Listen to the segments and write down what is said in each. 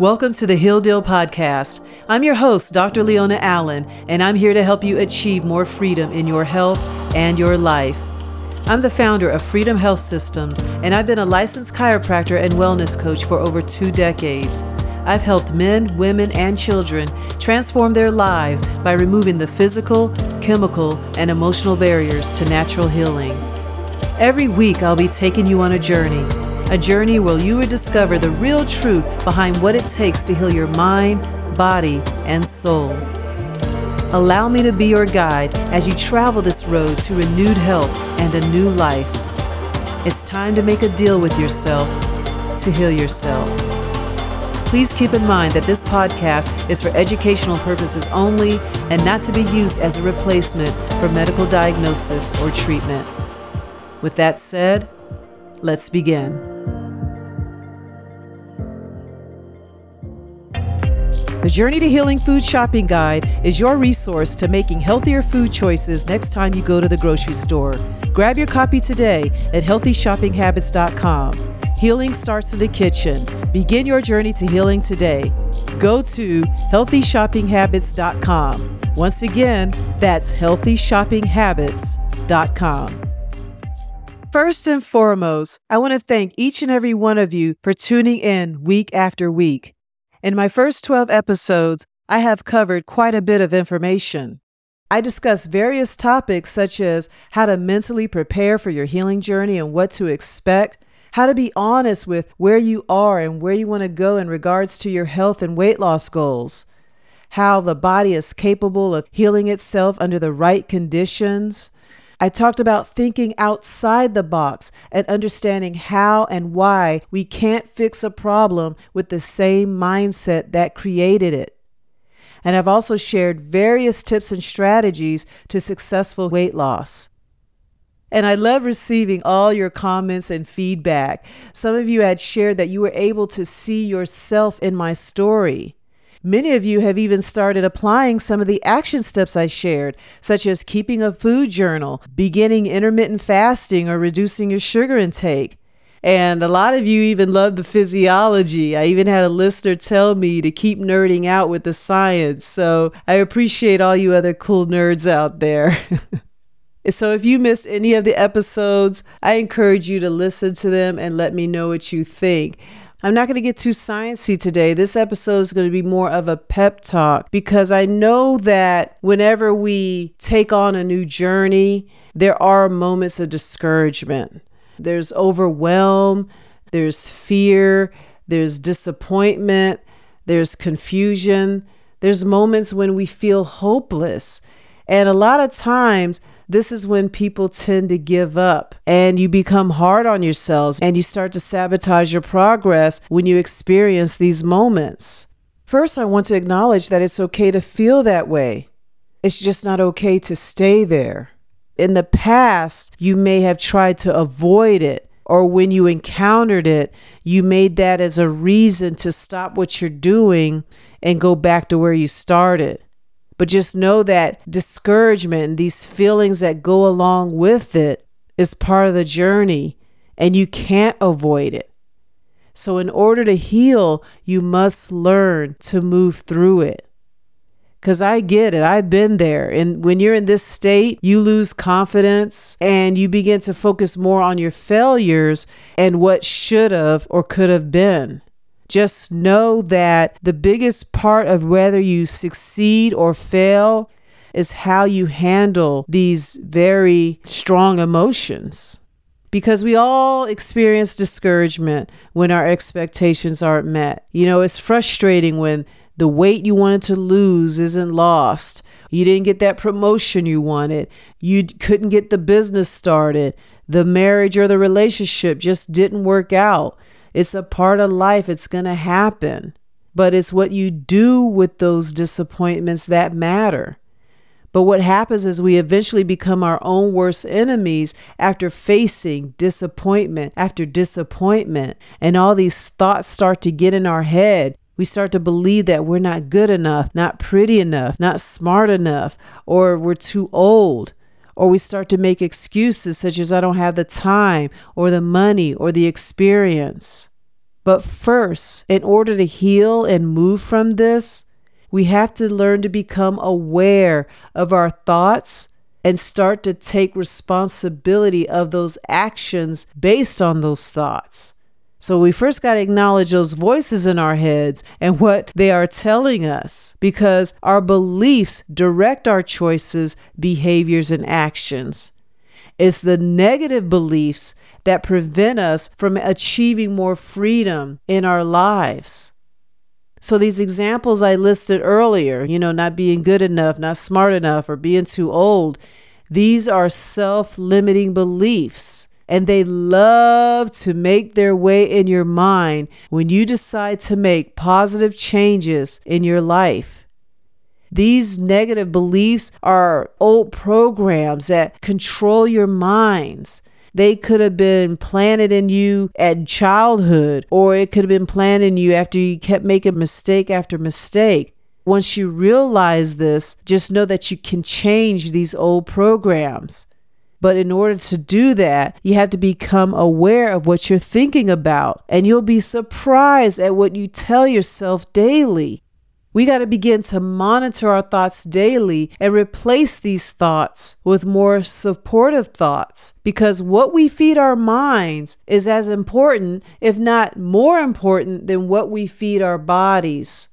Welcome to the Heal Deal Podcast. I'm your host, Dr. Leona Allen, and I'm here to help you achieve more freedom in your health and your life. I'm the founder of Freedom Health Systems, and I've been a licensed chiropractor and wellness coach for over two decades. I've helped men, women, and children transform their lives by removing the physical, chemical, and emotional barriers to natural healing. Every week, I'll be taking you on a journey a journey where you will discover the real truth behind what it takes to heal your mind, body, and soul. Allow me to be your guide as you travel this road to renewed health and a new life. It's time to make a deal with yourself to heal yourself. Please keep in mind that this podcast is for educational purposes only and not to be used as a replacement for medical diagnosis or treatment. With that said, let's begin. The Journey to Healing Food Shopping Guide is your resource to making healthier food choices next time you go to the grocery store. Grab your copy today at healthyshoppinghabits.com. Healing starts in the kitchen. Begin your journey to healing today. Go to healthyshoppinghabits.com. Once again, that's healthyshoppinghabits.com. First and foremost, I want to thank each and every one of you for tuning in week after week. In my first 12 episodes, I have covered quite a bit of information. I discuss various topics such as how to mentally prepare for your healing journey and what to expect, how to be honest with where you are and where you want to go in regards to your health and weight loss goals, how the body is capable of healing itself under the right conditions, I talked about thinking outside the box and understanding how and why we can't fix a problem with the same mindset that created it. And I've also shared various tips and strategies to successful weight loss. And I love receiving all your comments and feedback. Some of you had shared that you were able to see yourself in my story. Many of you have even started applying some of the action steps I shared, such as keeping a food journal, beginning intermittent fasting, or reducing your sugar intake. And a lot of you even love the physiology. I even had a listener tell me to keep nerding out with the science. So I appreciate all you other cool nerds out there. so if you missed any of the episodes, I encourage you to listen to them and let me know what you think. I'm not going to get too sciencey today. This episode is going to be more of a pep talk because I know that whenever we take on a new journey, there are moments of discouragement. There's overwhelm, there's fear, there's disappointment, there's confusion. There's moments when we feel hopeless. And a lot of times, this is when people tend to give up and you become hard on yourselves and you start to sabotage your progress when you experience these moments. First, I want to acknowledge that it's okay to feel that way. It's just not okay to stay there. In the past, you may have tried to avoid it, or when you encountered it, you made that as a reason to stop what you're doing and go back to where you started. But just know that discouragement these feelings that go along with it is part of the journey and you can't avoid it. So, in order to heal, you must learn to move through it. Because I get it, I've been there. And when you're in this state, you lose confidence and you begin to focus more on your failures and what should have or could have been. Just know that the biggest part of whether you succeed or fail is how you handle these very strong emotions. Because we all experience discouragement when our expectations aren't met. You know, it's frustrating when the weight you wanted to lose isn't lost. You didn't get that promotion you wanted. You couldn't get the business started. The marriage or the relationship just didn't work out. It's a part of life, it's going to happen. But it's what you do with those disappointments that matter. But what happens is we eventually become our own worst enemies after facing disappointment after disappointment. And all these thoughts start to get in our head. We start to believe that we're not good enough, not pretty enough, not smart enough, or we're too old. Or we start to make excuses such as I don't have the time or the money or the experience. But first, in order to heal and move from this, we have to learn to become aware of our thoughts and start to take responsibility of those actions based on those thoughts. So we first got to acknowledge those voices in our heads and what they are telling us because our beliefs direct our choices, behaviors, and actions. It's the negative beliefs that prevent us from achieving more freedom in our lives. So, these examples I listed earlier, you know, not being good enough, not smart enough, or being too old, these are self limiting beliefs. And they love to make their way in your mind when you decide to make positive changes in your life. These negative beliefs are old programs that control your minds. They could have been planted in you at childhood, or it could have been planted in you after you kept making mistake after mistake. Once you realize this, just know that you can change these old programs. But in order to do that, you have to become aware of what you're thinking about, and you'll be surprised at what you tell yourself daily. We got to begin to monitor our thoughts daily and replace these thoughts with more supportive thoughts because what we feed our minds is as important, if not more important, than what we feed our bodies.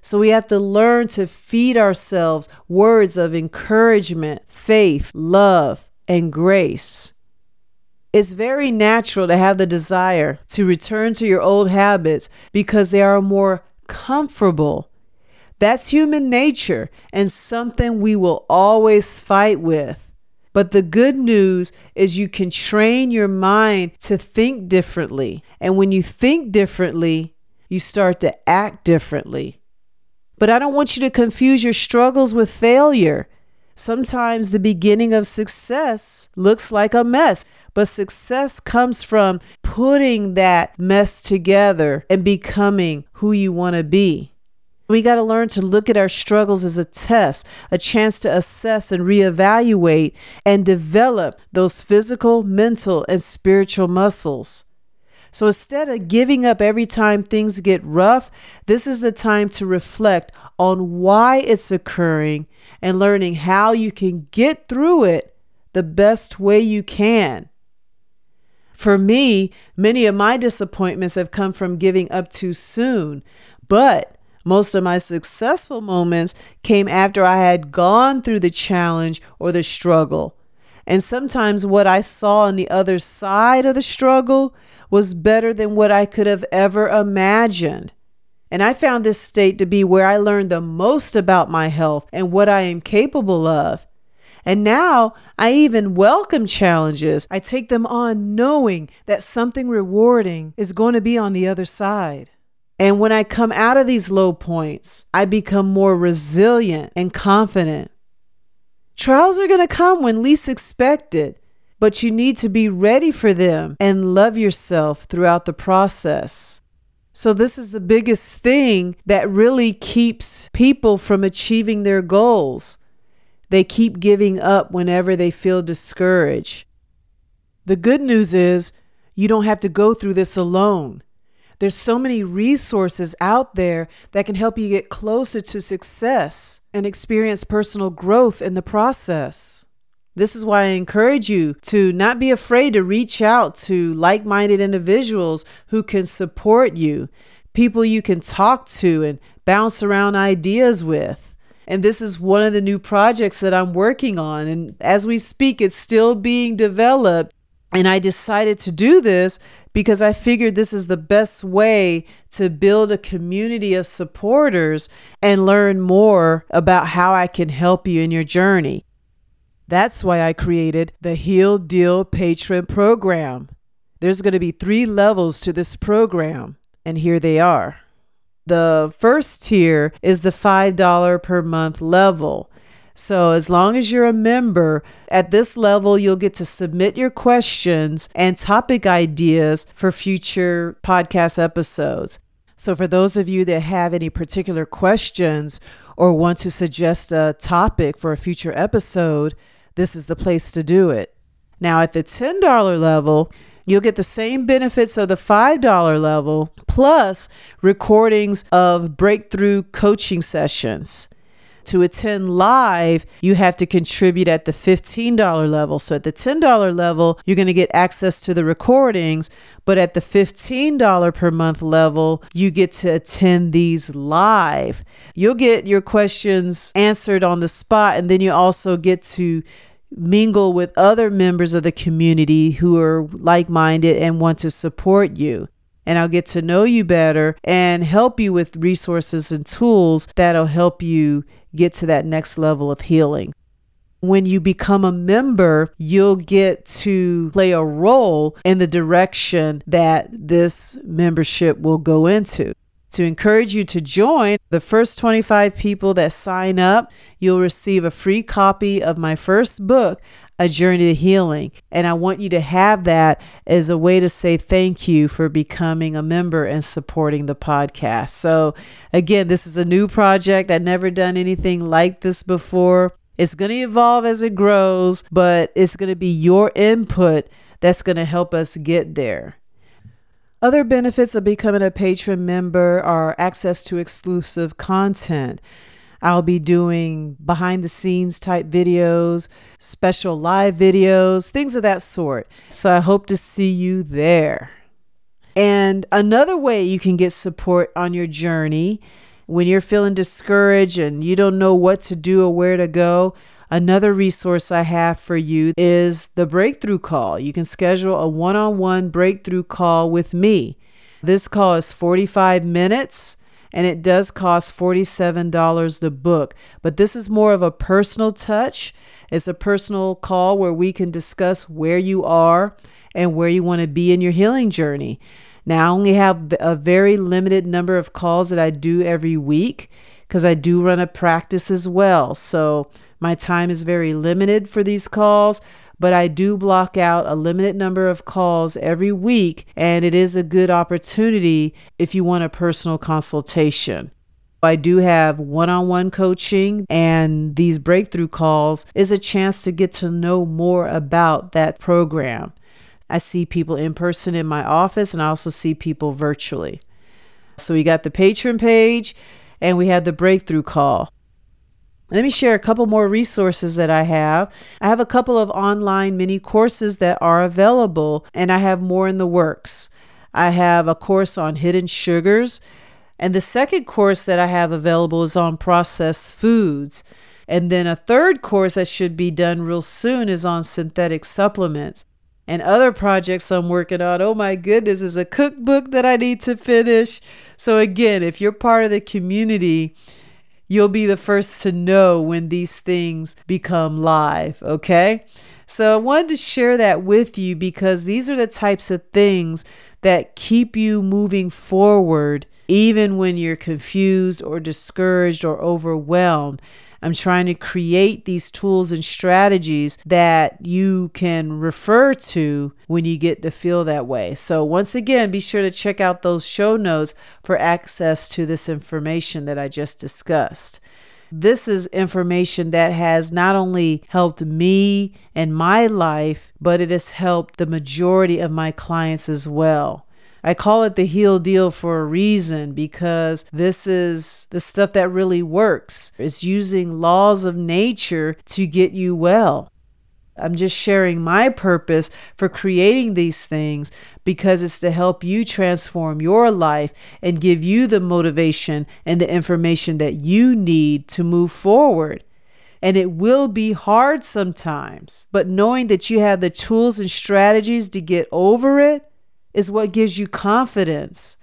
So we have to learn to feed ourselves words of encouragement, faith, love, and grace. It's very natural to have the desire to return to your old habits because they are more comfortable that's human nature and something we will always fight with. But the good news is you can train your mind to think differently. And when you think differently, you start to act differently. But I don't want you to confuse your struggles with failure. Sometimes the beginning of success looks like a mess, but success comes from putting that mess together and becoming who you want to be. We got to learn to look at our struggles as a test, a chance to assess and reevaluate and develop those physical, mental, and spiritual muscles. So instead of giving up every time things get rough, this is the time to reflect on why it's occurring and learning how you can get through it the best way you can. For me, many of my disappointments have come from giving up too soon, but most of my successful moments came after I had gone through the challenge or the struggle. And sometimes what I saw on the other side of the struggle was better than what I could have ever imagined. And I found this state to be where I learned the most about my health and what I am capable of. And now I even welcome challenges. I take them on knowing that something rewarding is going to be on the other side. And when I come out of these low points, I become more resilient and confident. Trials are going to come when least expected, but you need to be ready for them and love yourself throughout the process. So, this is the biggest thing that really keeps people from achieving their goals. They keep giving up whenever they feel discouraged. The good news is you don't have to go through this alone. There's so many resources out there that can help you get closer to success and experience personal growth in the process. This is why I encourage you to not be afraid to reach out to like minded individuals who can support you, people you can talk to and bounce around ideas with. And this is one of the new projects that I'm working on. And as we speak, it's still being developed. And I decided to do this because I figured this is the best way to build a community of supporters and learn more about how I can help you in your journey. That's why I created the Heal Deal Patron program. There's going to be three levels to this program, and here they are. The first tier is the $5 per month level. So, as long as you're a member, at this level, you'll get to submit your questions and topic ideas for future podcast episodes. So, for those of you that have any particular questions or want to suggest a topic for a future episode, this is the place to do it. Now, at the $10 level, You'll get the same benefits of the $5 level plus recordings of breakthrough coaching sessions. To attend live, you have to contribute at the $15 level. So at the $10 level, you're going to get access to the recordings, but at the $15 per month level, you get to attend these live. You'll get your questions answered on the spot, and then you also get to mingle with other members of the community who are like minded and want to support you. And I'll get to know you better and help you with resources and tools that'll help you get to that next level of healing. When you become a member, you'll get to play a role in the direction that this membership will go into to encourage you to join. The first 25 people that sign up, you'll receive a free copy of my first book, A Journey to Healing. And I want you to have that as a way to say thank you for becoming a member and supporting the podcast. So, again, this is a new project. I've never done anything like this before. It's going to evolve as it grows, but it's going to be your input that's going to help us get there. Other benefits of becoming a patron member are access to exclusive content. I'll be doing behind the scenes type videos, special live videos, things of that sort. So I hope to see you there. And another way you can get support on your journey when you're feeling discouraged and you don't know what to do or where to go, Another resource I have for you is the breakthrough call. You can schedule a one on one breakthrough call with me. This call is 45 minutes and it does cost $47 the book, but this is more of a personal touch. It's a personal call where we can discuss where you are and where you want to be in your healing journey. Now, I only have a very limited number of calls that I do every week because I do run a practice as well. So, my time is very limited for these calls, but I do block out a limited number of calls every week, and it is a good opportunity if you want a personal consultation. I do have one on one coaching, and these breakthrough calls is a chance to get to know more about that program. I see people in person in my office, and I also see people virtually. So we got the patron page, and we have the breakthrough call. Let me share a couple more resources that I have. I have a couple of online mini courses that are available, and I have more in the works. I have a course on hidden sugars, and the second course that I have available is on processed foods. And then a third course that should be done real soon is on synthetic supplements. And other projects I'm working on, oh my goodness, is a cookbook that I need to finish. So, again, if you're part of the community, You'll be the first to know when these things become live, okay? So I wanted to share that with you because these are the types of things that keep you moving forward even when you're confused or discouraged or overwhelmed. I'm trying to create these tools and strategies that you can refer to when you get to feel that way. So, once again, be sure to check out those show notes for access to this information that I just discussed. This is information that has not only helped me and my life, but it has helped the majority of my clients as well. I call it the heal deal for a reason because this is the stuff that really works. It's using laws of nature to get you well. I'm just sharing my purpose for creating these things because it's to help you transform your life and give you the motivation and the information that you need to move forward. And it will be hard sometimes, but knowing that you have the tools and strategies to get over it is what gives you confidence.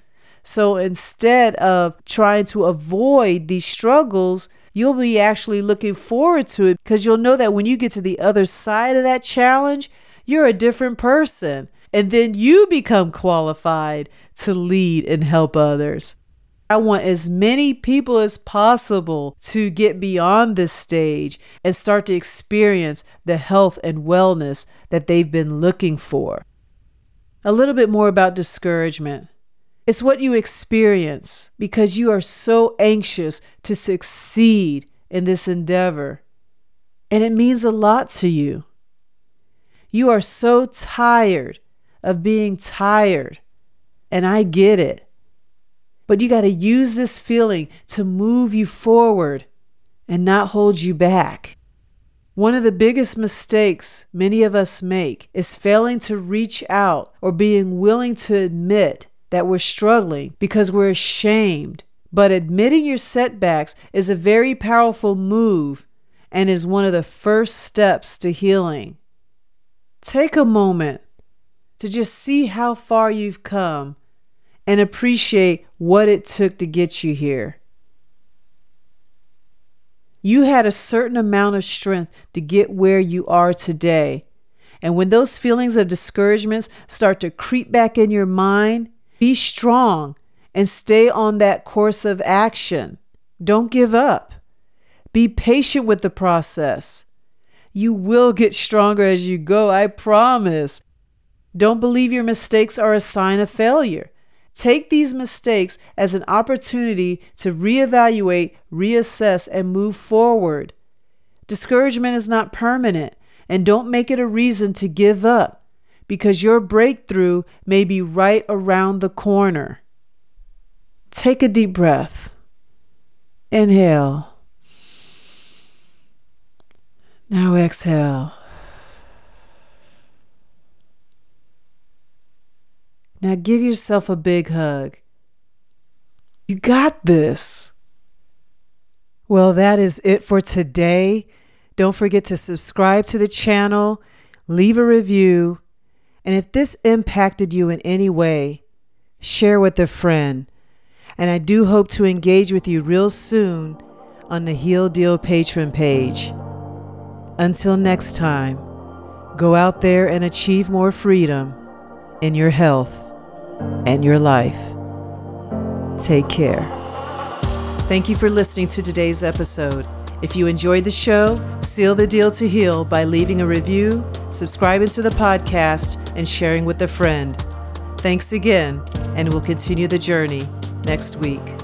So instead of trying to avoid these struggles, you'll be actually looking forward to it because you'll know that when you get to the other side of that challenge, you're a different person. And then you become qualified to lead and help others. I want as many people as possible to get beyond this stage and start to experience the health and wellness that they've been looking for a little bit more about discouragement. It's what you experience because you are so anxious to succeed in this endeavor. And it means a lot to you. You are so tired of being tired. And I get it. But you got to use this feeling to move you forward and not hold you back. One of the biggest mistakes many of us make is failing to reach out or being willing to admit that we're struggling because we're ashamed. But admitting your setbacks is a very powerful move and is one of the first steps to healing. Take a moment to just see how far you've come and appreciate what it took to get you here. You had a certain amount of strength to get where you are today. And when those feelings of discouragements start to creep back in your mind, be strong and stay on that course of action. Don't give up. Be patient with the process. You will get stronger as you go, I promise. Don't believe your mistakes are a sign of failure. Take these mistakes as an opportunity to reevaluate, reassess, and move forward. Discouragement is not permanent, and don't make it a reason to give up because your breakthrough may be right around the corner. Take a deep breath. Inhale. Now exhale. Now give yourself a big hug. You got this. Well, that is it for today. Don't forget to subscribe to the channel, leave a review, and if this impacted you in any way, share with a friend. And I do hope to engage with you real soon on the Heal Deal Patron page. Until next time, go out there and achieve more freedom in your health and your life. Take care. Thank you for listening to today's episode. If you enjoyed the show, seal the deal to heal by leaving a review, subscribing to the podcast, and sharing with a friend. Thanks again, and we'll continue the journey next week.